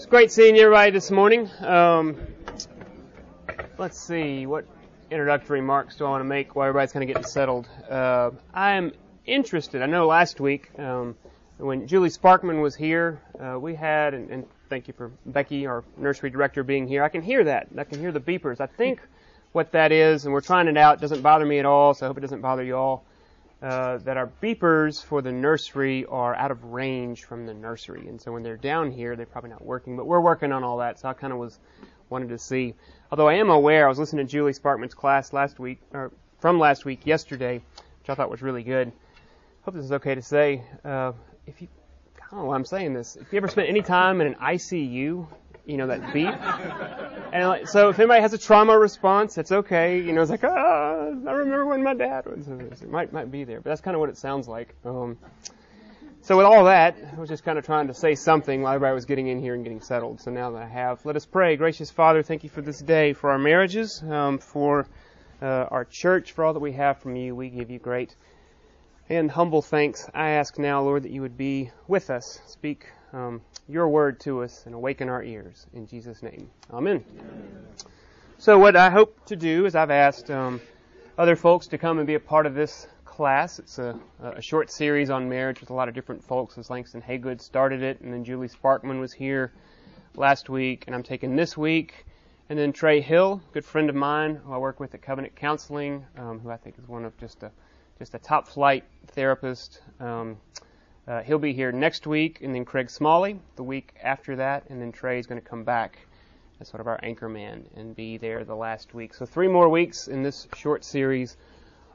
It's great seeing you, everybody this morning. Um, let's see, what introductory remarks do I want to make while everybody's kind of getting settled? Uh, I am interested. I know last week um, when Julie Sparkman was here, uh, we had, and, and, thank you for Becky, our nursery director, being here. I can hear that. I can hear the beepers. I think what that is, and we're trying it out. It doesn't bother me at all, so I hope it doesn't bother you all. Uh, that our beepers for the nursery are out of range from the nursery, and so when they're down here, they're probably not working. But we're working on all that, so I kind of was wanted to see. Although I am aware, I was listening to Julie Sparkman's class last week, or from last week, yesterday, which I thought was really good. Hope this is okay to say. Uh, if you, I don't know why I'm saying this. If you ever spent any time in an ICU, you know, that beep. and like, so if anybody has a trauma response, it's okay. You know, it's like, ah, I remember when my dad was. It might, might be there, but that's kind of what it sounds like. Um, so with all that, I was just kind of trying to say something while everybody was getting in here and getting settled. So now that I have, let us pray. Gracious Father, thank you for this day, for our marriages, um, for uh, our church, for all that we have from you. We give you great and humble thanks. I ask now, Lord, that you would be with us. Speak um, your word to us and awaken our ears. In Jesus' name. Amen. Amen. So, what I hope to do is I've asked um, other folks to come and be a part of this class. It's a, a, short series on marriage with a lot of different folks. As Langston Haygood started it, and then Julie Sparkman was here last week, and I'm taking this week. And then Trey Hill, good friend of mine who I work with at Covenant Counseling, um, who I think is one of just a just a top flight therapist. Um, uh, he'll be here next week, and then Craig Smalley the week after that, and then Trey's going to come back as sort of our anchor man and be there the last week. So three more weeks in this short series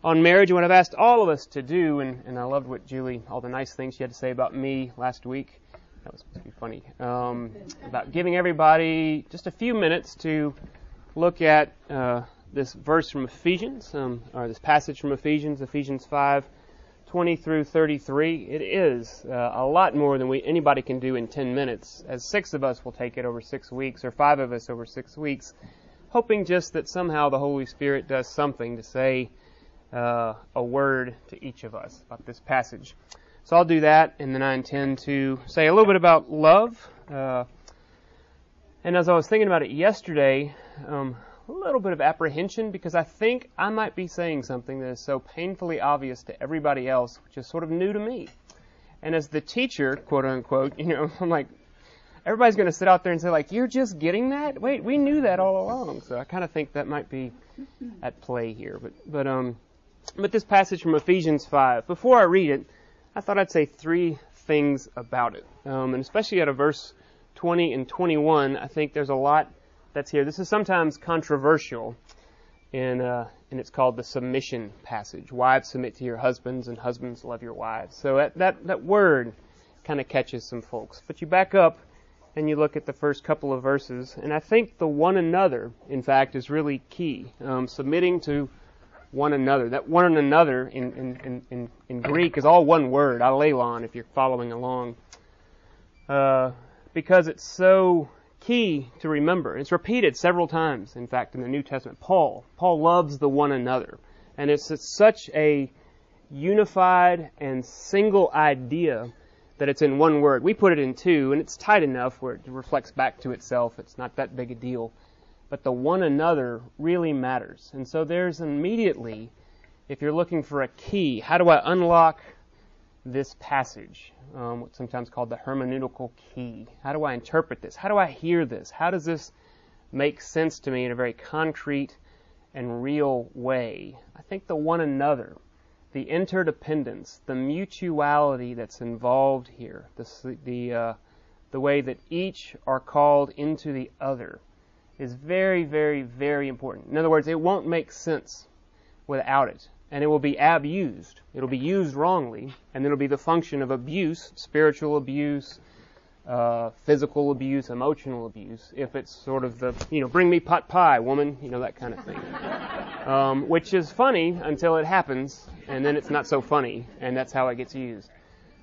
on marriage. And what I've asked all of us to do, and, and I loved what Julie, all the nice things she had to say about me last week. That was supposed to be funny. Um, about giving everybody just a few minutes to look at uh, this verse from Ephesians, um, or this passage from Ephesians, Ephesians 5. 20 through 33, it is uh, a lot more than we anybody can do in 10 minutes, as six of us will take it over six weeks, or five of us over six weeks, hoping just that somehow the Holy Spirit does something to say uh, a word to each of us about this passage. So I'll do that, and then I intend to say a little bit about love. Uh, and as I was thinking about it yesterday, um, little bit of apprehension because I think I might be saying something that is so painfully obvious to everybody else, which is sort of new to me. And as the teacher, quote unquote, you know, I'm like, everybody's going to sit out there and say, like, you're just getting that? Wait, we knew that all along. So I kind of think that might be at play here. But, but, um, but this passage from Ephesians 5, before I read it, I thought I'd say three things about it. Um, and especially at a verse 20 and 21, I think there's a lot that's here. This is sometimes controversial, and, uh, and it's called the submission passage. Wives submit to your husbands, and husbands love your wives. So that, that, that word kind of catches some folks. But you back up and you look at the first couple of verses, and I think the one another, in fact, is really key. Um, submitting to one another. That one another in, in, in, in, Greek is all one word, allelon, if you're following along. Uh, because it's so key to remember. It's repeated several times, in fact, in the New Testament. Paul, Paul loves the one another. And it's, it's such a unified and single idea that it's in one word. We put it in two, and it's tight enough where it reflects back to itself. It's not that big a deal. But the one another really matters. And so there's immediately, if you're looking for a key, how do I unlock this passage? um, what's sometimes called the hermeneutical key. How do I interpret this? How do I hear this? How does this make sense to me in a very concrete and real way? I think the one another, the interdependence, the mutuality that's involved here, the, the, uh, the way that each are called into the other, is very, very, very important. In other words, it won't make sense without it and it will be abused. It'll be used wrongly, and it'll be the function of abuse, spiritual abuse, uh, physical abuse, emotional abuse, if it's sort of the, you know, bring me pot pie, woman, you know, that kind of thing. Um, which is funny until it happens, and then it's not so funny, and that's how it gets used.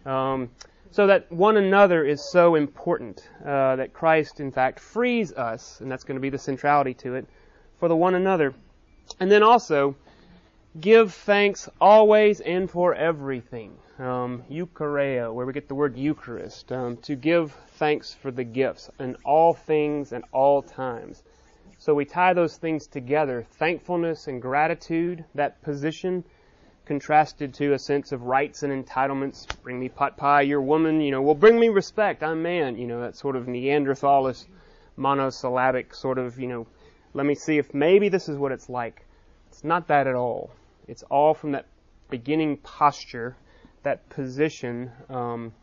Um, so that one another is so important, uh, that Christ, in fact, frees us, and that's going to be the centrality to it, for the one another. And then also, Give thanks always and for everything. Um, Euchareo, where we get the word Eucharist, um, to give thanks for the gifts in all things and all times. So we tie those things together thankfulness and gratitude, that position contrasted to a sense of rights and entitlements. Bring me pot pie, you're woman, you know, well, bring me respect, I'm man, you know, that sort of Neanderthalis monosyllabic sort of, you know, let me see if maybe this is what it's like. It's not that at all. It's all from that beginning posture, that position um,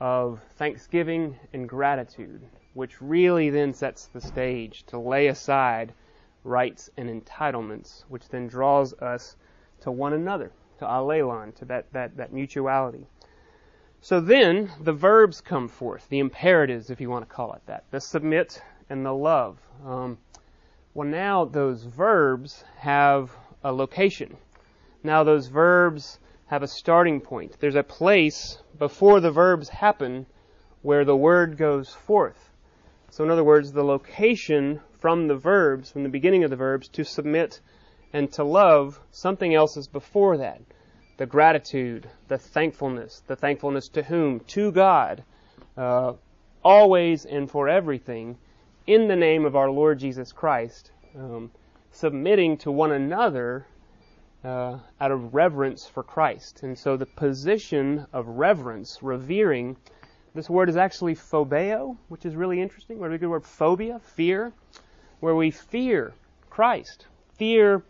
of thanksgiving and gratitude, which really then sets the stage to lay aside rights and entitlements, which then draws us to one another, to allelon, to that, that, that mutuality. So then the verbs come forth, the imperatives, if you want to call it that, the submit and the love. Um, well, now those verbs have a location. Now those verbs have a starting point. There's a place before the verbs happen where the word goes forth. So in other words, the location from the verbs, from the beginning of the verbs, to submit and to love, something else is before that. The gratitude, the thankfulness, the thankfulness to whom? To God, uh, always and for everything, in the name of our Lord Jesus Christ, um, submitting to one another uh, out of reverence for Christ. And so the position of reverence, revering, this word is actually phobeo, which is really interesting. What a good word? Phobia, fear, where we fear Christ. Fear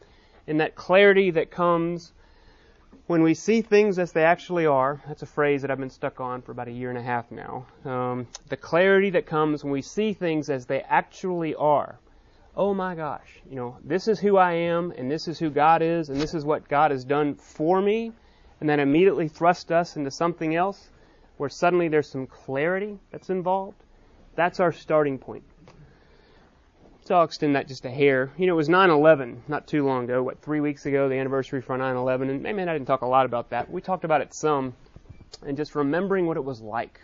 in that clarity that comes when we see things as they actually are. That's a phrase that I've been stuck on for about a year and a half now. Um, the clarity that comes when we see things as they actually are oh my gosh, you know, this is who I am, and this is who God is, and this is what God has done for me, and then immediately thrust us into something else where suddenly there's some clarity that's involved. That's our starting point. So I'll extend that just a hair. You know, it was 9/11 not too long ago. What three weeks ago, the anniversary for 9/11, and maybe I didn't talk a lot about that. We talked about it some, and just remembering what it was like.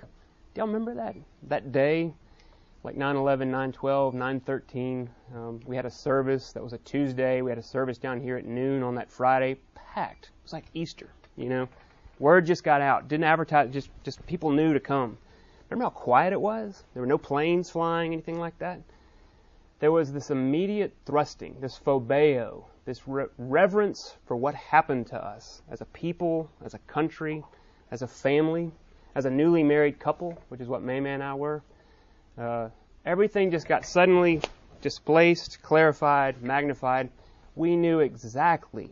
Do y'all remember that that day? Like 9/11, 9/12, 9/13. Um, we had a service that was a Tuesday. We had a service down here at noon on that Friday, packed. It was like Easter, you know. Word just got out. Didn't advertise. Just just people knew to come. Remember how quiet it was? There were no planes flying, anything like that. There was this immediate thrusting, this phobeo, this re- reverence for what happened to us as a people, as a country, as a family, as a newly married couple, which is what May May and I were uh, everything just got suddenly displaced, clarified, magnified. We knew exactly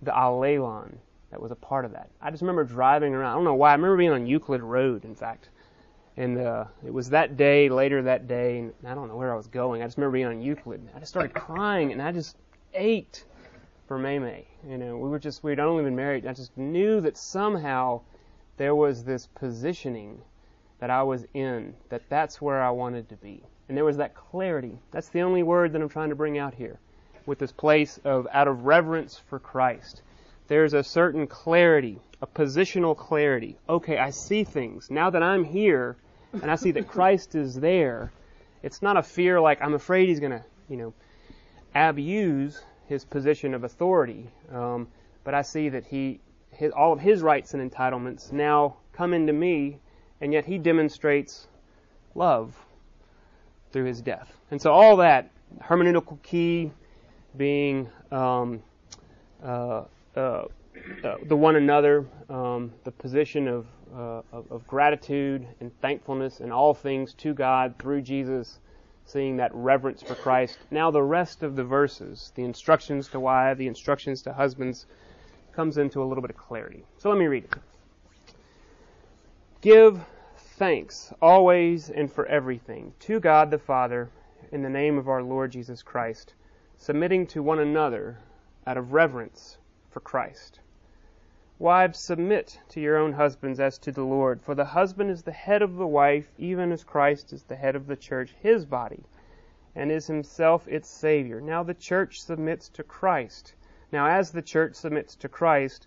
the allelon that was a part of that. I just remember driving around. I don't know why. I remember being on Euclid Road, in fact. And uh, it was that day, later that day, and I don't know where I was going. I just remember being on Euclid. I just started crying, and I just ached for May May. You know, we were just, we'd only been married. I just knew that somehow there was this positioning that I was in, that that's where I wanted to be. And there was that clarity. That's the only word that I'm trying to bring out here with this place of out of reverence for Christ. There's a certain clarity, a positional clarity. Okay, I see things. Now that I'm here and I see that Christ is there, it's not a fear like I'm afraid he's going to, you know, abuse his position of authority. Um, but I see that he, his, all of his rights and entitlements now come into me and yet he demonstrates love through his death. And so all that hermeneutical key being um, uh, uh, uh, the one another, um, the position of, uh, of, of gratitude and thankfulness in all things to God through Jesus, seeing that reverence for Christ. Now the rest of the verses, the instructions to wives, the instructions to husbands, comes into a little bit of clarity. So let me read it. Give thanks always and for everything to God the Father in the name of our Lord Jesus Christ, submitting to one another out of reverence for Christ. Wives, submit to your own husbands as to the Lord, for the husband is the head of the wife, even as Christ is the head of the church, his body, and is himself its Savior. Now the church submits to Christ. Now, as the church submits to Christ,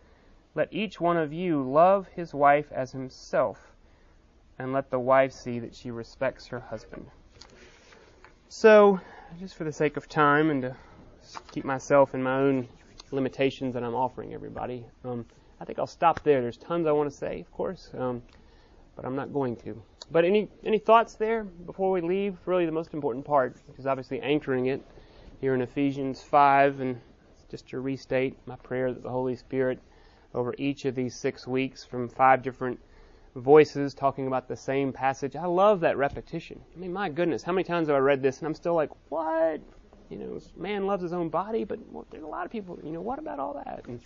let each one of you love his wife as himself, and let the wife see that she respects her husband. So, just for the sake of time and to keep myself in my own limitations that I'm offering everybody. Um, I think I'll stop there. There's tons I want to say, of course, um, but I'm not going to. But any any thoughts there before we leave? Really, the most important part which is obviously anchoring it here in Ephesians 5, and just to restate my prayer that the Holy Spirit over each of these six weeks from five different voices talking about the same passage. I love that repetition. I mean, my goodness, how many times have I read this and I'm still like, what? you know, man loves his own body, but there's a lot of people, you know, what about all that? And,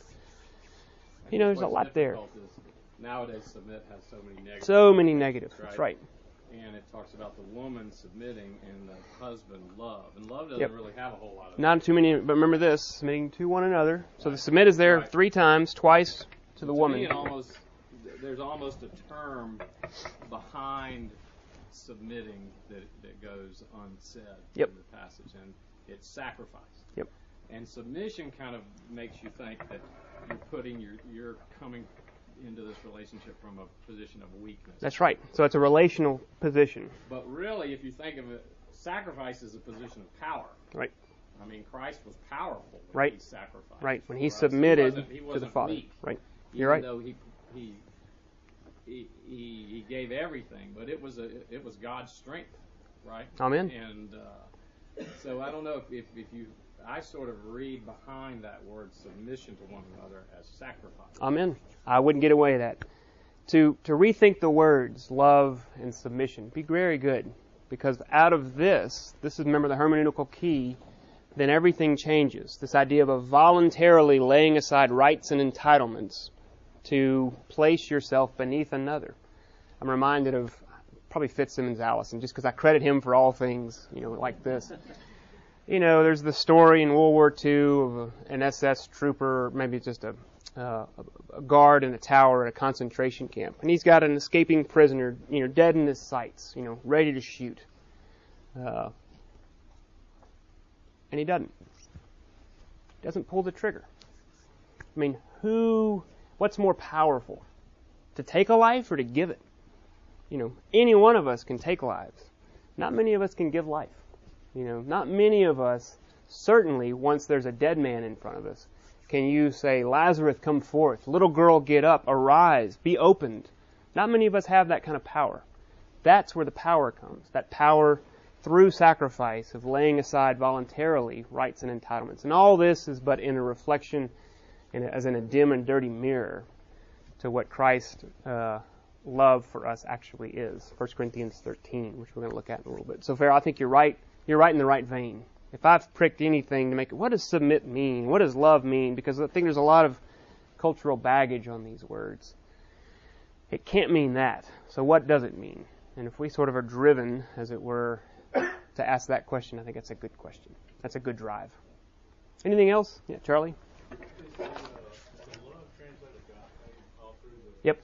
you know, there's a lot there. Nowadays, submit has so many negatives. So many negatives. Right? That's right. And it talks about the woman submitting and the husband love. And love doesn't yep. really have a whole lot of. Not too many, but remember this: submitting to one another. So the submit is there right. three times, twice to so the to woman. Me, almost, there's almost a term behind submitting that that goes unsaid yep. in the passage, and it's sacrifice. Yep. And submission kind of makes you think that you're putting your you're coming into this relationship from a position of weakness. That's right. So it's a relational position. But really, if you think of it, sacrifice is a position of power. Right. I mean, Christ was powerful when right. he sacrificed. Right. When he submitted he wasn't, he wasn't to the Father. Weak, right. You're right. Though he, he he he gave everything, but it was a it was God's strength, right? Amen. And uh, so I don't know if, if, if you, I sort of read behind that word submission to one another as sacrifice. Amen. I wouldn't get away with that. To, to rethink the words love and submission, be very good. Because out of this, this is remember the hermeneutical key, then everything changes. This idea of a voluntarily laying aside rights and entitlements to place yourself beneath another. I'm reminded of probably FitzSimons Allison, just because I credit him for all things, you know, like this. You know, there's the story in World War II of an SS trooper, maybe just a, uh, a guard in a tower at a concentration camp, and he's got an escaping prisoner, you know, dead in his sights, you know, ready to shoot. Uh, and he doesn't. Doesn't pull the trigger. I mean, who, what's more powerful? To take a life or to give it? You know, any one of us can take lives. Not many of us can give life. You know, not many of us, certainly once there's a dead man in front of us, can you say, Lazarus, come forth. Little girl, get up. Arise. Be opened. Not many of us have that kind of power. That's where the power comes. That power through sacrifice of laying aside voluntarily rights and entitlements. And all this is but in a reflection, in a, as in a dim and dirty mirror, to what Christ's uh, love for us actually is. 1 Corinthians 13, which we're going to look at in a little bit. So, Pharaoh, I think you're right. You're right in the right vein. If I've pricked anything to make it, what does submit mean? What does love mean? Because I think there's a lot of cultural baggage on these words. It can't mean that. So, what does it mean? And if we sort of are driven, as it were, to ask that question, I think that's a good question. That's a good drive. Anything else? Yeah, Charlie? Yep.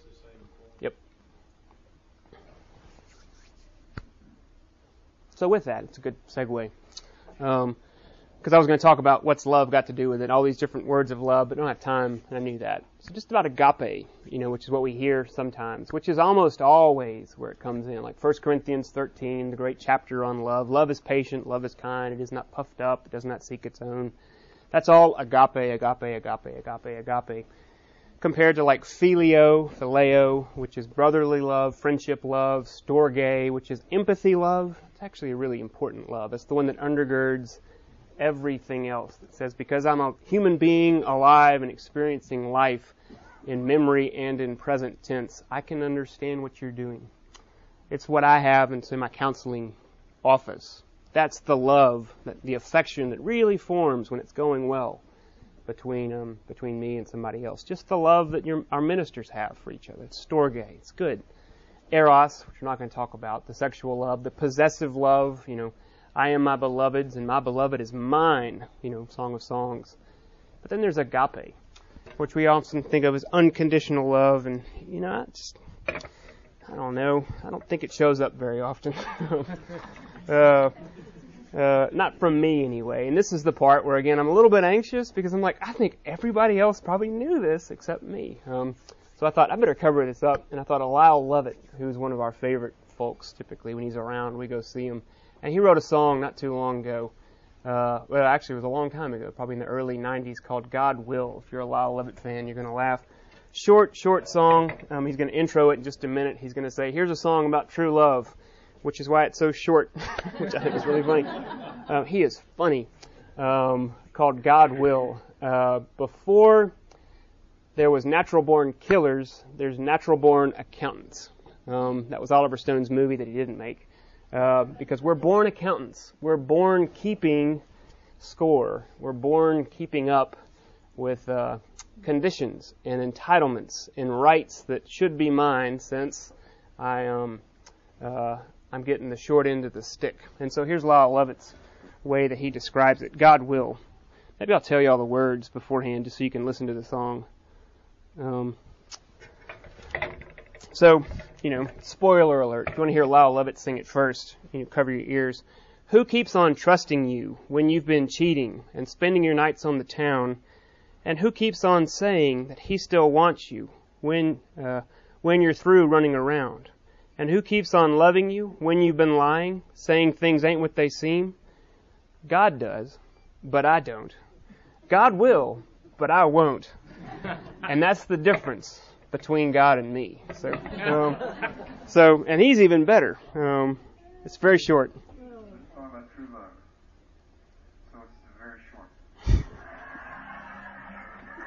So with that, it's a good segue. Um, because I was going to talk about what's love got to do with it, all these different words of love, but I don't have time, and I knew that. So just about agape, you know, which is what we hear sometimes, which is almost always where it comes in, like 1 Corinthians 13, the great chapter on love. Love is patient, love is kind, it is not puffed up, it does not seek its own. That's all agape, agape, agape, agape, agape compared to like phileo, phileo, which is brotherly love, friendship love, storge, which is empathy love. It's actually a really important love. It's the one that undergirds everything else. It says, because I'm a human being alive and experiencing life, in memory and in present tense. I can understand what you're doing. It's what I have into my counseling office. That's the love, the affection that really forms when it's going well between um, between me and somebody else. Just the love that your, our ministers have for each other. It's storge. It's good. Eros, which we're not going to talk about, the sexual love, the possessive love. You know, I am my beloved's and my beloved is mine. You know, Song of Songs. But then there's agape, which we often think of as unconditional love, and you know, I I don't know. I don't think it shows up very often. uh, uh, not from me anyway. And this is the part where again I'm a little bit anxious because I'm like I think everybody else probably knew this except me. Um, so I thought I better cover this up, and I thought of Lyle Lovett, who's one of our favorite folks. Typically when he's around, we go see him, and he wrote a song not too long ago. Uh, well, actually, it was a long time ago, probably in the early '90s, called "God Will." If you're a Lyle Lovett fan, you're gonna laugh. Short, short song. Um, he's going to intro it in just a minute. He's going to say, "Here's a song about true love." Which is why it's so short, which I think is really funny. Um, he is funny, um, called God Will. Uh, before there was natural born killers, there's natural born accountants. Um, that was Oliver Stone's movie that he didn't make. Uh, because we're born accountants. We're born keeping score. We're born keeping up with uh, conditions and entitlements and rights that should be mine since I um, uh, I'm getting the short end of the stick. And so here's Lyle Lovett's way that he describes it. God will. Maybe I'll tell you all the words beforehand just so you can listen to the song. Um, so, you know, spoiler alert. If you want to hear Lyle Lovett sing it first, you know, cover your ears. Who keeps on trusting you when you've been cheating and spending your nights on the town? And who keeps on saying that he still wants you when, uh, when you're through running around? And who keeps on loving you when you've been lying, saying things ain't what they seem? God does, but I don't. God will, but I won't. And that's the difference between God and me. So, um, so, and he's even better. Um, it's very short.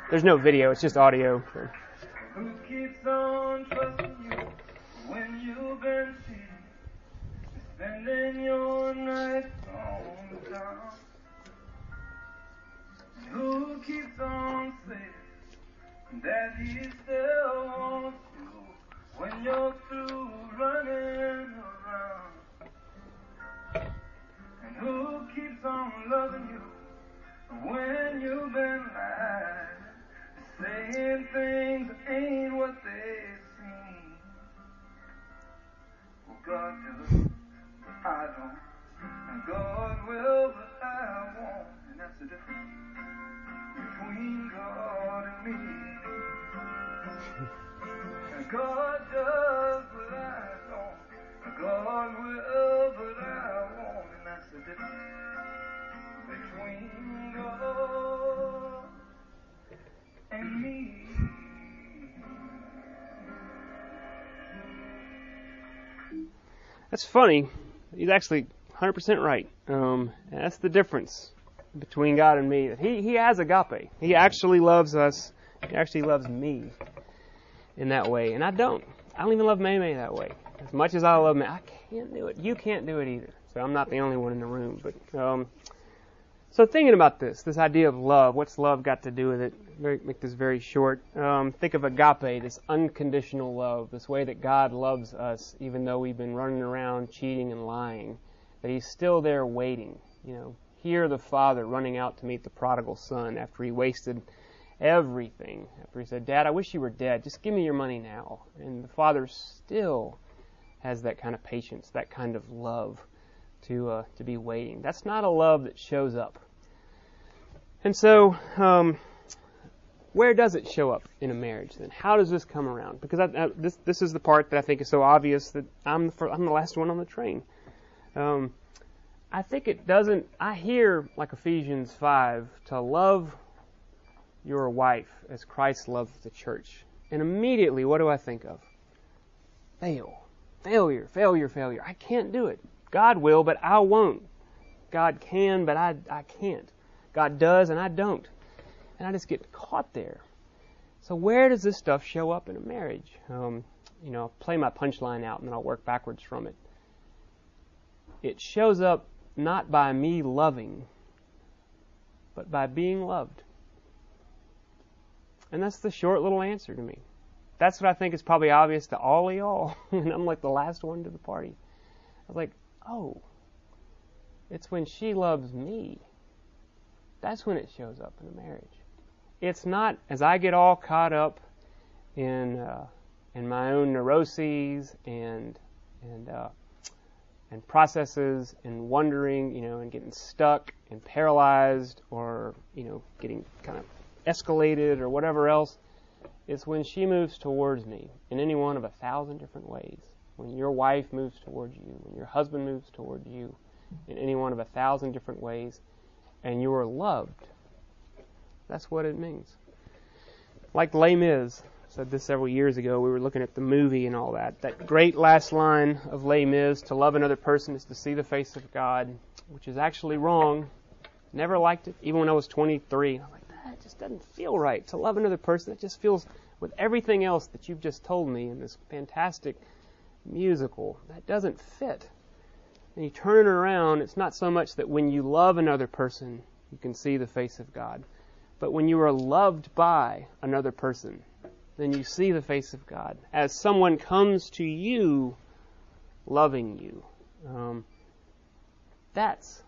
There's no video, it's just audio. Been cheating, spending your nights on the town. Who keeps on saying that still you when you're through running around? And who keeps on loving you when you've been lying, saying things ain't what they God does, I don't. And God will, but I won't. And that's the difference between God and me. And God does, That's funny. He's actually 100% right. Um, that's the difference between God and me. He he has agape. He actually loves us. He actually loves me in that way, and I don't. I don't even love May May that way. As much as I love May, I can't do it. You can't do it either. So I'm not the only one in the room. But um, so thinking about this, this idea of love, what's love got to do with it? Very, make this very short. Um, think of agape, this unconditional love, this way that God loves us, even though we've been running around cheating and lying, that He's still there waiting. You know, hear the Father running out to meet the prodigal son after he wasted everything. After he said, "Dad, I wish you were dead. Just give me your money now." And the Father still has that kind of patience, that kind of love to uh, to be waiting. That's not a love that shows up. And so, um, where does it show up in a marriage then? How does this come around? Because I, I, this this is the part that I think is so obvious that I'm the, I'm the last one on the train. Um, I think it doesn't. I hear like Ephesians five to love your wife as Christ loved the church, and immediately what do I think of? Fail, failure, failure, failure. I can't do it. God will, but I won't. God can, but I, I can't. God does, and I don't. And I just get caught there. So where does this stuff show up in a marriage? Um, you know, I'll play my punchline out and then I'll work backwards from it. It shows up not by me loving, but by being loved. And that's the short little answer to me. That's what I think is probably obvious to all of y'all. and I'm like the last one to the party. I was like, oh, it's when she loves me. That's when it shows up in a marriage. It's not as I get all caught up in uh, in my own neuroses and and uh, and processes and wondering, you know, and getting stuck and paralyzed or you know getting kind of escalated or whatever else. It's when she moves towards me in any one of a thousand different ways. When your wife moves towards you, when your husband moves towards you in any one of a thousand different ways, and you are loved. That's what it means. Like Les Mis said this several years ago. We were looking at the movie and all that. That great last line of Les Mis: "To love another person is to see the face of God," which is actually wrong. Never liked it, even when I was 23. I'm like, that just doesn't feel right. To love another person, it just feels with everything else that you've just told me in this fantastic musical, that doesn't fit. And you turn it around, it's not so much that when you love another person, you can see the face of God, but when you are loved by another person, then you see the face of God as someone comes to you loving you. Um, that's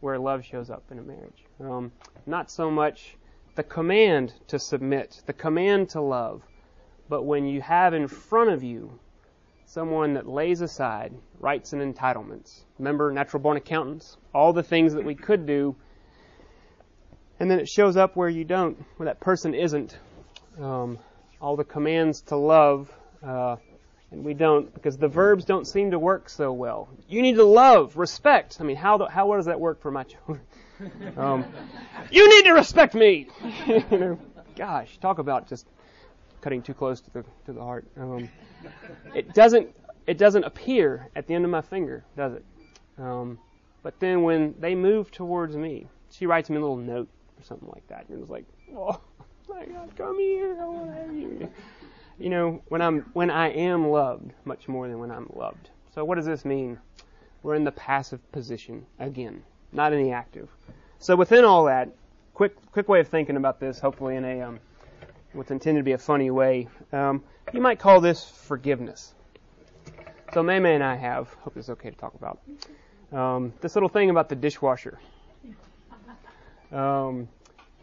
where love shows up in a marriage. Um, not so much the command to submit, the command to love, but when you have in front of you someone that lays aside rights and entitlements. Remember, natural born accountants, all the things that we could do, and then it shows up where you don't, where that person isn't. Um, all the commands to love, uh, and we don't, because the verbs don't seem to work so well. You need to love, respect. I mean, how, how does that work for my children? Um, you need to respect me. you know, gosh, talk about just cutting too close to the to the heart. Um, it doesn't it doesn't appear at the end of my finger, does it? Um, but then when they move towards me, she writes me a little note or something like that, and it's like, oh my God, come here, I want to have you. You know, when I'm when I am loved much more than when I'm loved. So what does this mean? We're in the passive position again, not in the active. So within all that, quick quick way of thinking about this, hopefully in a um, what's intended to be a funny way. Um, you might call this forgiveness. So May May and I have, hope it's okay to talk about, um, this little thing about the dishwasher. Um,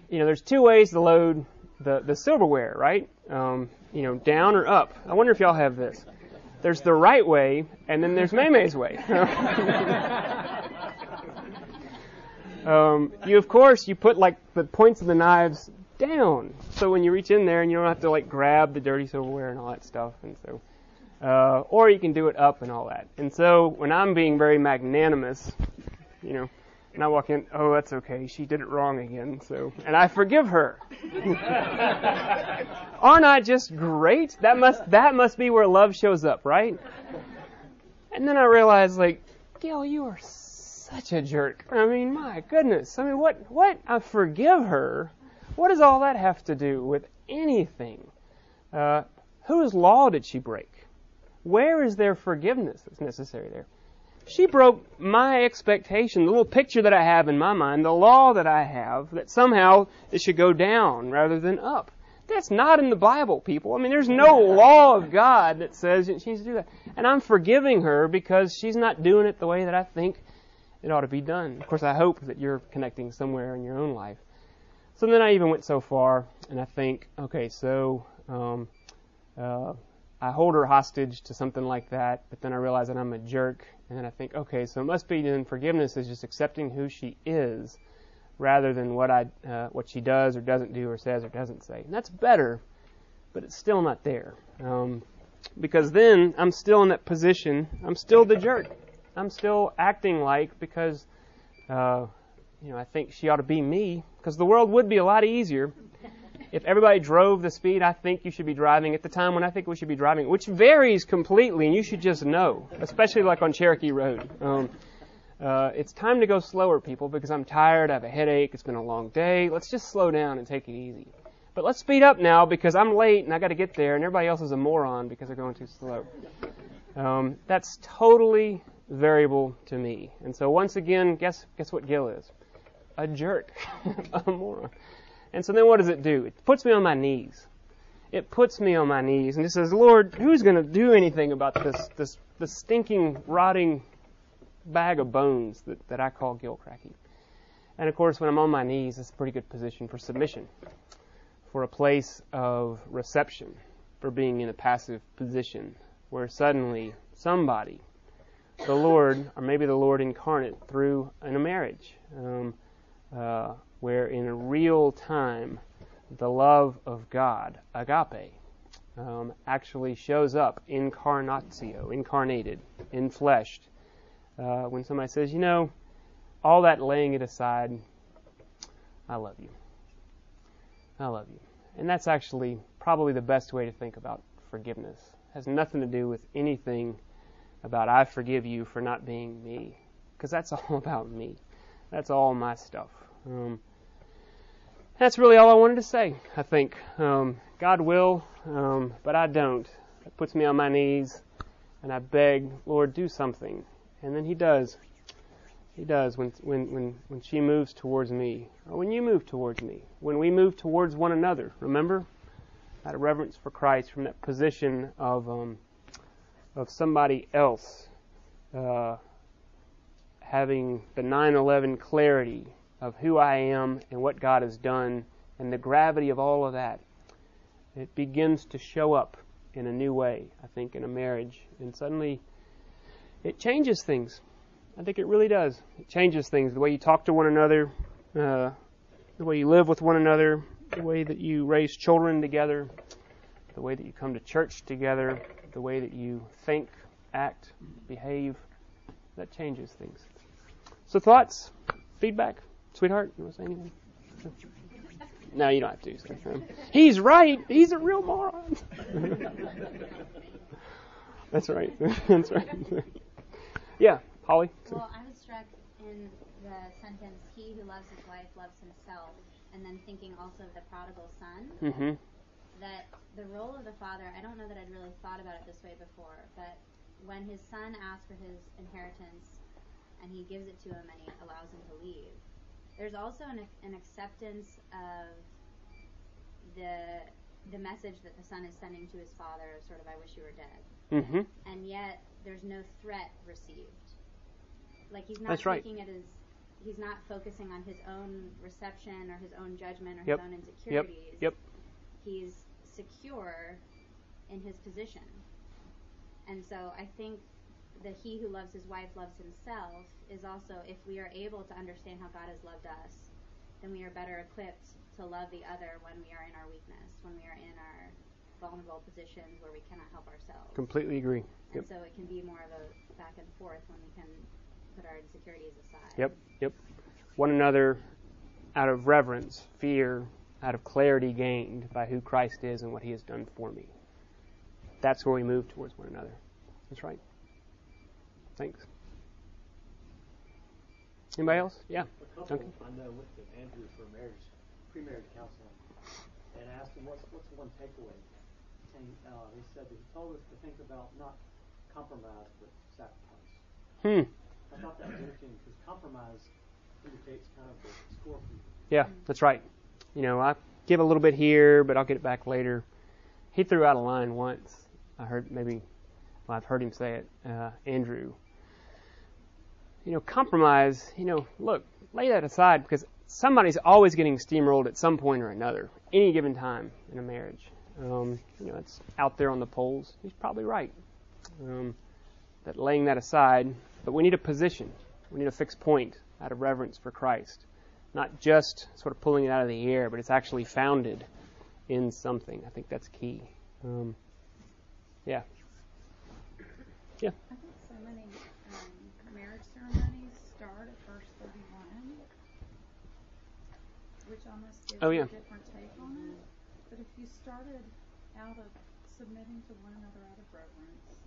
you know, there's two ways to load the, the silverware, right? Um, you know, down or up. I wonder if y'all have this. There's the right way, and then there's May May's way. um, you, of course, you put like the points of the knives down. So when you reach in there and you don't have to like grab the dirty silverware and all that stuff. And so, uh, or you can do it up and all that. And so when I'm being very magnanimous, you know, and I walk in, oh, that's okay. She did it wrong again. So, and I forgive her. Aren't I just great? That must, that must be where love shows up, right? And then I realize, like, Gail, you are such a jerk. I mean, my goodness. I mean, what, what? I forgive her what does all that have to do with anything? Uh, whose law did she break? Where is there forgiveness that's necessary there? She broke my expectation, the little picture that I have in my mind, the law that I have, that somehow it should go down rather than up. That's not in the Bible, people. I mean, there's no law of God that says she needs to do that. And I'm forgiving her because she's not doing it the way that I think it ought to be done. Of course, I hope that you're connecting somewhere in your own life. So then I even went so far, and I think, okay, so um, uh, I hold her hostage to something like that, but then I realize that I'm a jerk, and then I think, okay, so it must be then forgiveness is just accepting who she is, rather than what I uh, what she does or doesn't do or says or doesn't say. And that's better, but it's still not there, um, because then I'm still in that position. I'm still the jerk. I'm still acting like because. Uh, you know, I think she ought to be me because the world would be a lot easier if everybody drove the speed I think you should be driving at the time when I think we should be driving, which varies completely, and you should just know, especially like on Cherokee Road. Um, uh, it's time to go slower, people, because I'm tired. I have a headache. It's been a long day. Let's just slow down and take it easy. But let's speed up now because I'm late and I got to get there, and everybody else is a moron because they're going too slow. Um, that's totally variable to me. And so once again, guess guess what Gil is? A jerk, a moron. And so then what does it do? It puts me on my knees. It puts me on my knees and it says, Lord, who's going to do anything about this this this stinking, rotting bag of bones that, that I call Gilcrackie? And of course, when I'm on my knees, it's a pretty good position for submission, for a place of reception, for being in a passive position where suddenly somebody, the Lord, or maybe the Lord incarnate through in a marriage, um, uh, where in real time the love of God, agape, um, actually shows up incarnatio, incarnated, infleshed. Uh, when somebody says, you know, all that laying it aside, I love you. I love you. And that's actually probably the best way to think about forgiveness. It has nothing to do with anything about I forgive you for not being me. Because that's all about me. That's all my stuff. Um, that's really all I wanted to say, I think. Um, God will, um, but I don't. It puts me on my knees and I beg, Lord, do something. And then He does. He does when, when, when, when she moves towards me, or when you move towards me, when we move towards one another. Remember? Out of reverence for Christ, from that position of, um, of somebody else uh, having the 9 11 clarity of who I am and what God has done and the gravity of all of that. It begins to show up in a new way, I think, in a marriage. And suddenly it changes things. I think it really does. It changes things. The way you talk to one another, uh, the way you live with one another, the way that you raise children together, the way that you come to church together, the way that you think, act, behave. That changes things. So, thoughts, feedback, sweetheart, you want to say anything? No, you don't have to. He's right. He's a real moron. That's right. That's right. yeah. Holly? Well, I was struck in the sentence, he who loves his wife loves himself, and then thinking also of the prodigal son, mm-hmm. that the role of the father, I don't know that I'd really thought about it this way before, but when his son asks for his inheritance and he gives it to him and he allows him to leave, there's also an, an acceptance of the the message that the son is sending to his father, of sort of, I wish you were dead. Mm-hmm. And yet, there's no threat received. Like he's not That's right. taking it as he's not focusing on his own reception or his own judgment or Yep. his own insecurities. Yep. Yep. He's secure in his position. And so I think that he who loves his wife loves himself is also if we are able to understand how God has loved us, then we are better equipped to love the other when we are in our weakness, when we are in our vulnerable positions where we cannot help ourselves. Completely agree. And so it can be more of a back and forth when we can put our insecurities aside. Yep. Yep. One another out of reverence, fear, out of clarity gained by who Christ is and what He has done for me. That's where we move towards one another. That's right. Thanks. Anybody else? Yeah. A couple Okay. I know went to Andrew for marriage, pre-marriage counseling, and asked him what's what's one takeaway, and uh, he said that he told us to think about not compromise but sacrifice. Hmm. I thought that was interesting because compromise indicates kind of the scorpion. Yeah, that's right. You know, I give a little bit here, but I'll get it back later. He threw out a line once. I heard maybe, well, I've heard him say it. Uh, Andrew. You know, compromise. You know, look, lay that aside because somebody's always getting steamrolled at some point or another, any given time in a marriage. Um, you know, it's out there on the polls. He's probably right. Um, that laying that aside, but we need a position. We need a fixed point out of reverence for Christ not just sort of pulling it out of the air, but it's actually founded in something. I think that's key. Um, yeah. Yeah. I think so many um, marriage ceremonies start at verse 31, which Oh, yeah. different take on it. But if you started out of submitting to one another out of reverence,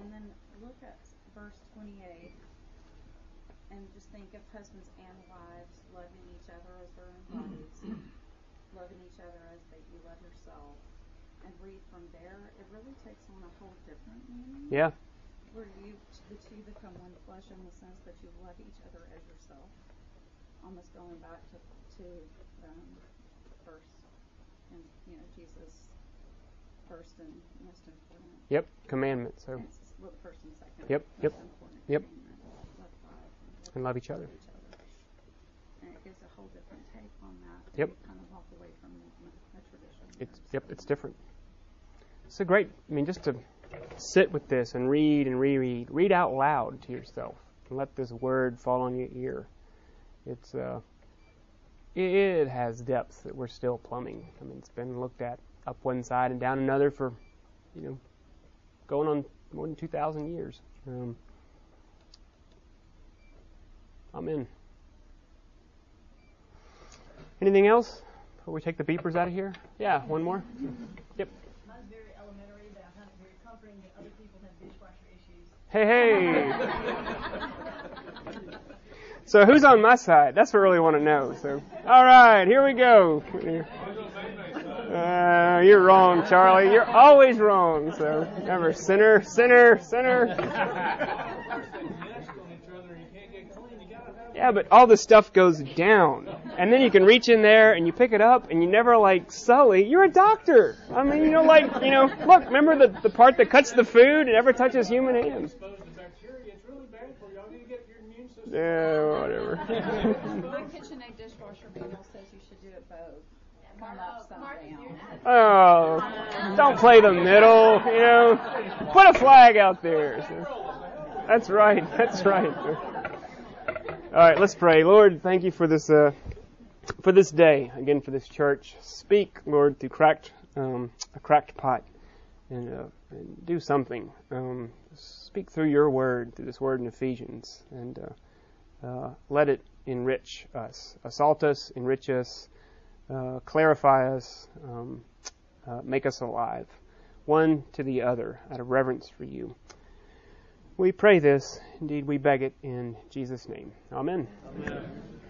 and then look at verse 28, and just think of husbands and wives loving each other as their own bodies, loving each other as they, you love yourself, and read from there, it really takes on a whole different meaning. Yeah. Where you, the two become one flesh in the sense that you love each other as yourself. Almost going back to, to um, first, and you know Jesus first and most important. Yep. Commandment. So well, first and second. Yep, yep, yep. Love God and love each other. each other. And it gives a whole different take on that. Yep. Kind of walk away from the, the tradition. It's yep. It's different. It's a great. I mean, just to sit with this and read and reread, read out loud to yourself, and let this word fall on your ear. It's uh, it, has depths that we're still plumbing. I mean, it's been looked at up one side and down another for, you know, going on more than two thousand years. Um, I'm in. Anything else before we take the beepers out of here? Yeah, one more. Yep. Mine's very elementary, but I find it very comforting that other people have dishwasher issues. Hey, hey. so who's on my side? That's what I really want to know. So, all right, here we go. Uh, you're wrong, Charlie. You're always wrong. So remember, sinner, sinner, sinner. Yeah, but all the stuff goes down. And then you can reach in there and you pick it up and you never like sully. You're a doctor. I mean, you know, like, you know, look, remember the, the part that cuts the food and never touches human hands. exposed to bacteria, it's really bad for you. Y'all need to get your immune system. Yeah, whatever. My KitchenAid dishwasher manual says you should do it both. Come upside down. Oh, don't play the middle, you know. Put a flag out there. So- That's right. That's right. All right, let's pray. Lord, thank you for this uh, for this day again for this church. Speak, Lord, through cracked um, a cracked pot, and, uh, and do something. Um, speak through your word, through this word in Ephesians, and uh, uh, let it enrich us, assault us, enrich us, uh, clarify us, um, uh, make us alive, one to the other, out of reverence for you. We pray this, indeed we beg it in Jesus' name. Amen. Amen.